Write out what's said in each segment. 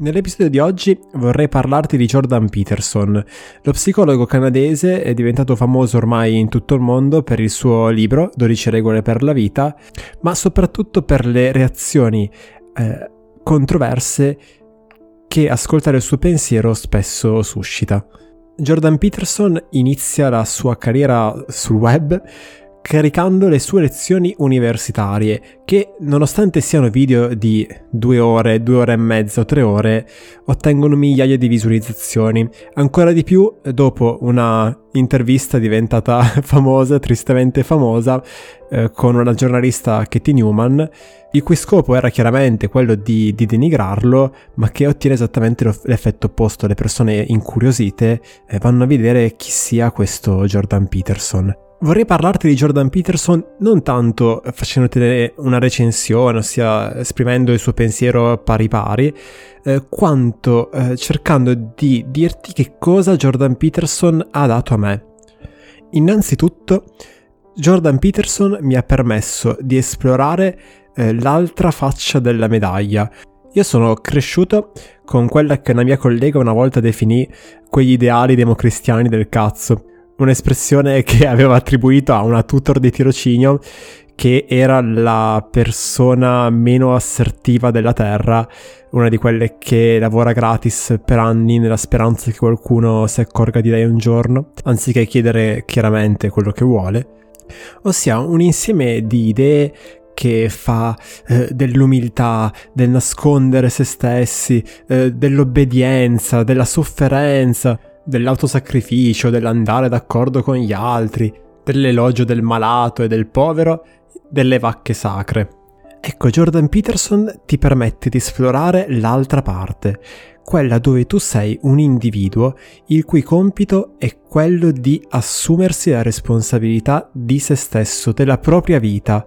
Nell'episodio di oggi vorrei parlarti di Jordan Peterson. Lo psicologo canadese è diventato famoso ormai in tutto il mondo per il suo libro 12 regole per la vita, ma soprattutto per le reazioni eh, controverse che ascoltare il suo pensiero spesso suscita. Jordan Peterson inizia la sua carriera sul web caricando le sue lezioni universitarie, che nonostante siano video di due ore, due ore e mezza tre ore, ottengono migliaia di visualizzazioni. Ancora di più dopo una intervista diventata famosa, tristemente famosa, eh, con una giornalista Katie Newman, il cui scopo era chiaramente quello di, di denigrarlo, ma che ottiene esattamente l'effetto opposto. Le persone incuriosite eh, vanno a vedere chi sia questo Jordan Peterson. Vorrei parlarti di Jordan Peterson non tanto facendoti una recensione, ossia esprimendo il suo pensiero pari pari, eh, quanto eh, cercando di dirti che cosa Jordan Peterson ha dato a me. Innanzitutto, Jordan Peterson mi ha permesso di esplorare eh, l'altra faccia della medaglia. Io sono cresciuto con quella che una mia collega una volta definì quegli ideali democristiani del cazzo un'espressione che aveva attribuito a una tutor di tirocinio che era la persona meno assertiva della Terra, una di quelle che lavora gratis per anni nella speranza che qualcuno si accorga di lei un giorno, anziché chiedere chiaramente quello che vuole. Ossia un insieme di idee che fa eh, dell'umiltà, del nascondere se stessi, eh, dell'obbedienza, della sofferenza, dell'autosacrificio, dell'andare d'accordo con gli altri, dell'elogio del malato e del povero, delle vacche sacre. Ecco, Jordan Peterson ti permette di esplorare l'altra parte, quella dove tu sei un individuo il cui compito è quello di assumersi la responsabilità di se stesso, della propria vita,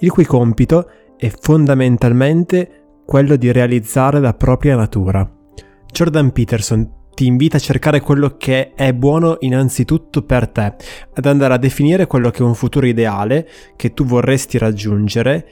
il cui compito è fondamentalmente quello di realizzare la propria natura. Jordan Peterson ti invita a cercare quello che è buono innanzitutto per te, ad andare a definire quello che è un futuro ideale che tu vorresti raggiungere,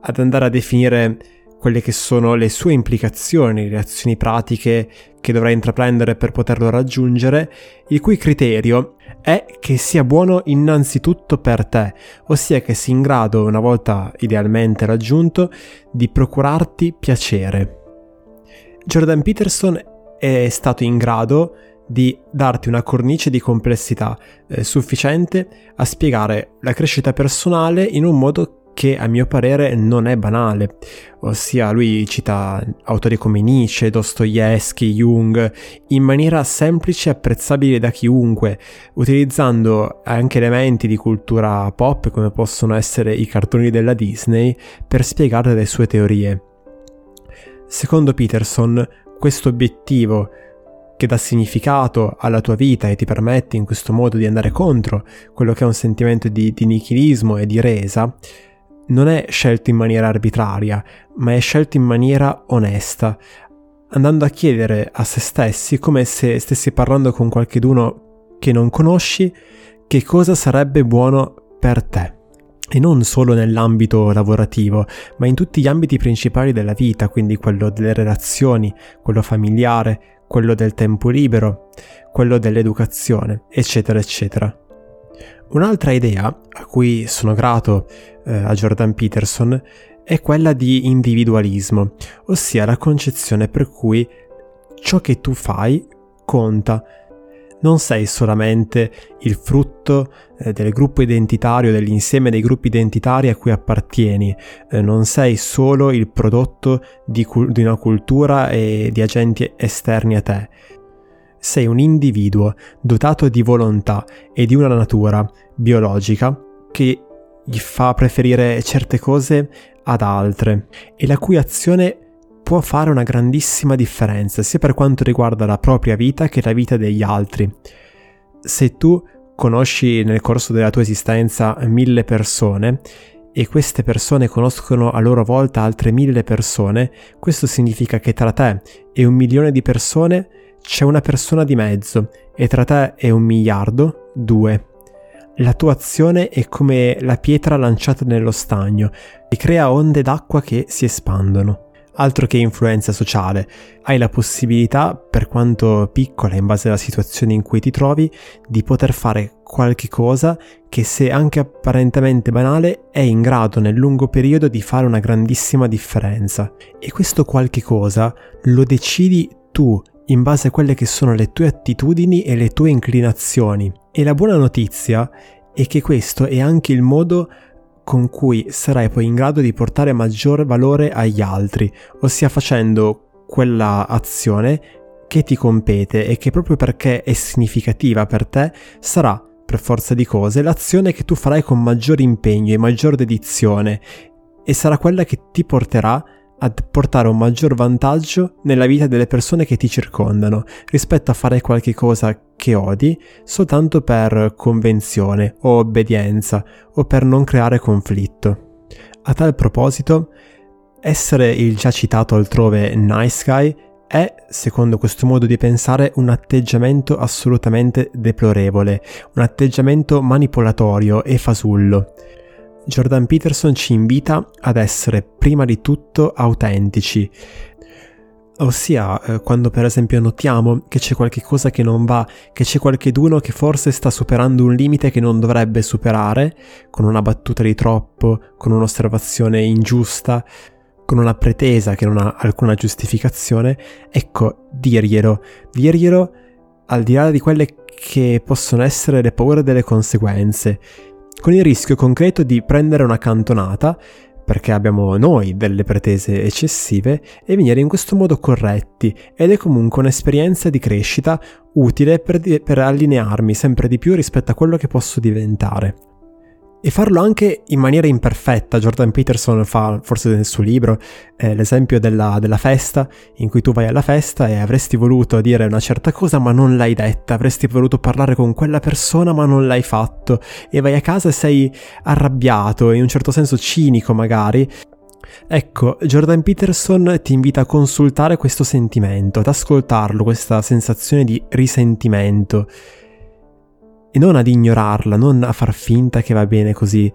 ad andare a definire quelle che sono le sue implicazioni, le azioni pratiche che dovrai intraprendere per poterlo raggiungere, il cui criterio è che sia buono innanzitutto per te, ossia che sia in grado, una volta idealmente raggiunto, di procurarti piacere. Jordan Peterson è stato in grado di darti una cornice di complessità eh, sufficiente a spiegare la crescita personale in un modo che a mio parere non è banale, ossia lui cita autori come Nietzsche, Dostoevsky, Jung, in maniera semplice e apprezzabile da chiunque, utilizzando anche elementi di cultura pop come possono essere i cartoni della Disney per spiegare le sue teorie. Secondo Peterson, questo obiettivo che dà significato alla tua vita e ti permette in questo modo di andare contro quello che è un sentimento di, di nichilismo e di resa, non è scelto in maniera arbitraria, ma è scelto in maniera onesta, andando a chiedere a se stessi, come se stessi parlando con qualcuno che non conosci, che cosa sarebbe buono per te e non solo nell'ambito lavorativo, ma in tutti gli ambiti principali della vita, quindi quello delle relazioni, quello familiare, quello del tempo libero, quello dell'educazione, eccetera, eccetera. Un'altra idea a cui sono grato eh, a Jordan Peterson è quella di individualismo, ossia la concezione per cui ciò che tu fai conta, non sei solamente il frutto eh, del gruppo identitario, dell'insieme dei gruppi identitari a cui appartieni, eh, non sei solo il prodotto di, cu- di una cultura e di agenti esterni a te. Sei un individuo dotato di volontà e di una natura biologica che gli fa preferire certe cose ad altre e la cui azione può fare una grandissima differenza sia per quanto riguarda la propria vita che la vita degli altri. Se tu conosci nel corso della tua esistenza mille persone e queste persone conoscono a loro volta altre mille persone, questo significa che tra te e un milione di persone c'è una persona di mezzo e tra te e un miliardo, due. La tua azione è come la pietra lanciata nello stagno e crea onde d'acqua che si espandono. Altro che influenza sociale. Hai la possibilità, per quanto piccola in base alla situazione in cui ti trovi, di poter fare qualche cosa che se anche apparentemente banale è in grado nel lungo periodo di fare una grandissima differenza. E questo qualche cosa lo decidi tu in base a quelle che sono le tue attitudini e le tue inclinazioni. E la buona notizia è che questo è anche il modo con cui sarai poi in grado di portare maggior valore agli altri, ossia facendo quella azione che ti compete e che proprio perché è significativa per te sarà, per forza di cose, l'azione che tu farai con maggior impegno e maggior dedizione e sarà quella che ti porterà a portare un maggior vantaggio nella vita delle persone che ti circondano rispetto a fare qualche cosa che odi soltanto per convenzione o obbedienza o per non creare conflitto. A tal proposito, essere il già citato altrove nice guy è, secondo questo modo di pensare, un atteggiamento assolutamente deplorevole, un atteggiamento manipolatorio e fasullo. Jordan Peterson ci invita ad essere prima di tutto autentici, Ossia, eh, quando per esempio notiamo che c'è qualche cosa che non va, che c'è qualcheduno che forse sta superando un limite che non dovrebbe superare, con una battuta di troppo, con un'osservazione ingiusta, con una pretesa che non ha alcuna giustificazione, ecco, dirglielo, dirglielo al di là di quelle che possono essere le paure delle conseguenze, con il rischio concreto di prendere una cantonata perché abbiamo noi delle pretese eccessive e venire in questo modo corretti ed è comunque un'esperienza di crescita utile per, per allinearmi sempre di più rispetto a quello che posso diventare e farlo anche in maniera imperfetta. Jordan Peterson fa, forse nel suo libro, eh, l'esempio della, della, festa, in cui tu vai alla festa e avresti voluto dire una certa cosa ma non l'hai detta, avresti voluto parlare con quella persona ma non l'hai fatto, e vai a casa e sei arrabbiato, in un certo senso cinico magari. Ecco, Jordan Peterson ti invita a consultare questo sentimento, ad ascoltarlo, questa sensazione di risentimento e non ad ignorarla, non a far finta che va bene così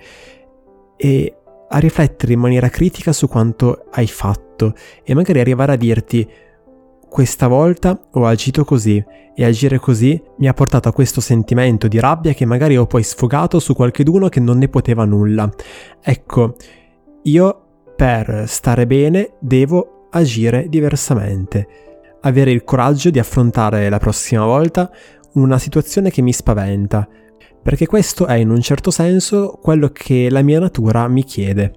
e a riflettere in maniera critica su quanto hai fatto e magari arrivare a dirti questa volta ho agito così e agire così mi ha portato a questo sentimento di rabbia che magari ho poi sfogato su qualcheduno che non ne poteva nulla. Ecco, io per stare bene devo agire diversamente, avere il coraggio di affrontare la prossima volta una situazione che mi spaventa, perché questo è in un certo senso quello che la mia natura mi chiede.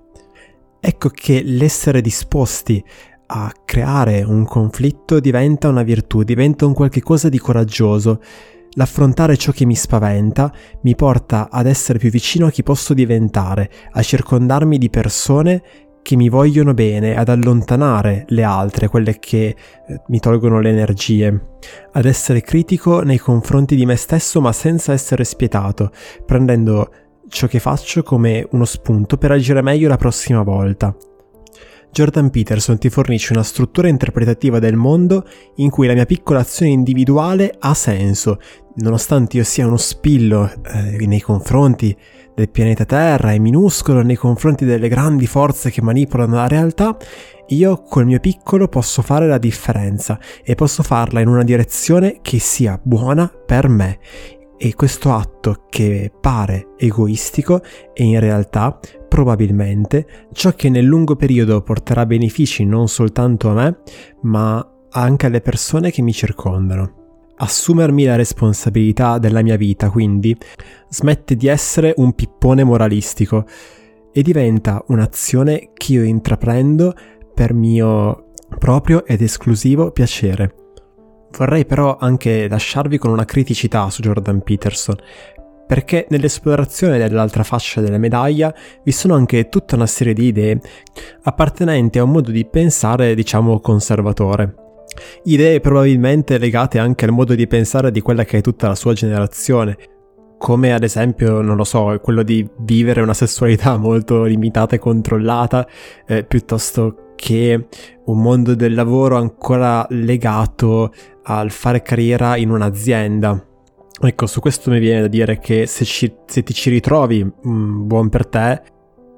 Ecco che l'essere disposti a creare un conflitto diventa una virtù, diventa un qualche cosa di coraggioso. L'affrontare ciò che mi spaventa mi porta ad essere più vicino a chi posso diventare, a circondarmi di persone che mi vogliono bene, ad allontanare le altre, quelle che eh, mi tolgono le energie, ad essere critico nei confronti di me stesso ma senza essere spietato, prendendo ciò che faccio come uno spunto per agire meglio la prossima volta. Jordan Peterson ti fornisce una struttura interpretativa del mondo in cui la mia piccola azione individuale ha senso, nonostante io sia uno spillo eh, nei confronti del pianeta Terra e minuscolo nei confronti delle grandi forze che manipolano la realtà, io col mio piccolo posso fare la differenza e posso farla in una direzione che sia buona per me. E questo atto che pare egoistico è in realtà probabilmente ciò che nel lungo periodo porterà benefici non soltanto a me, ma anche alle persone che mi circondano. Assumermi la responsabilità della mia vita, quindi, smette di essere un pippone moralistico e diventa un'azione che io intraprendo per mio proprio ed esclusivo piacere. Vorrei però anche lasciarvi con una criticità su Jordan Peterson, perché nell'esplorazione dell'altra fascia della medaglia vi sono anche tutta una serie di idee appartenenti a un modo di pensare, diciamo, conservatore. Idee probabilmente legate anche al modo di pensare di quella che è tutta la sua generazione, come ad esempio, non lo so, quello di vivere una sessualità molto limitata e controllata, eh, piuttosto che un mondo del lavoro ancora legato al fare carriera in un'azienda. Ecco, su questo mi viene da dire che se, ci, se ti ci ritrovi, mh, mm, buon per te,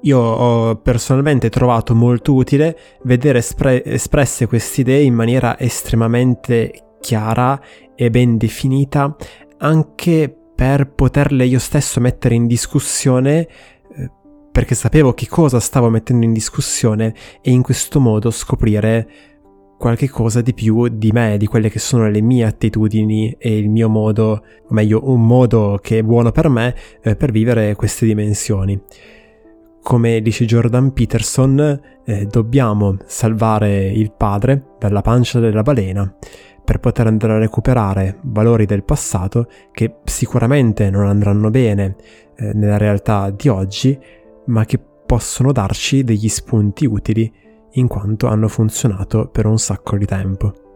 Io ho personalmente trovato molto utile vedere espre- espresse queste idee in maniera estremamente chiara e ben definita, anche per poterle io stesso mettere in discussione eh, perché sapevo che cosa stavo mettendo in discussione e in questo modo scoprire qualche cosa di più di me, di quelle che sono le mie attitudini e il mio modo, o meglio un modo che è buono per me eh, per vivere queste dimensioni. Come dice Jordan Peterson, eh, dobbiamo salvare il padre dalla pancia della balena per poter andare a recuperare valori del passato che sicuramente non andranno bene eh, nella realtà di oggi, ma che possono darci degli spunti utili in quanto hanno funzionato per un sacco di tempo.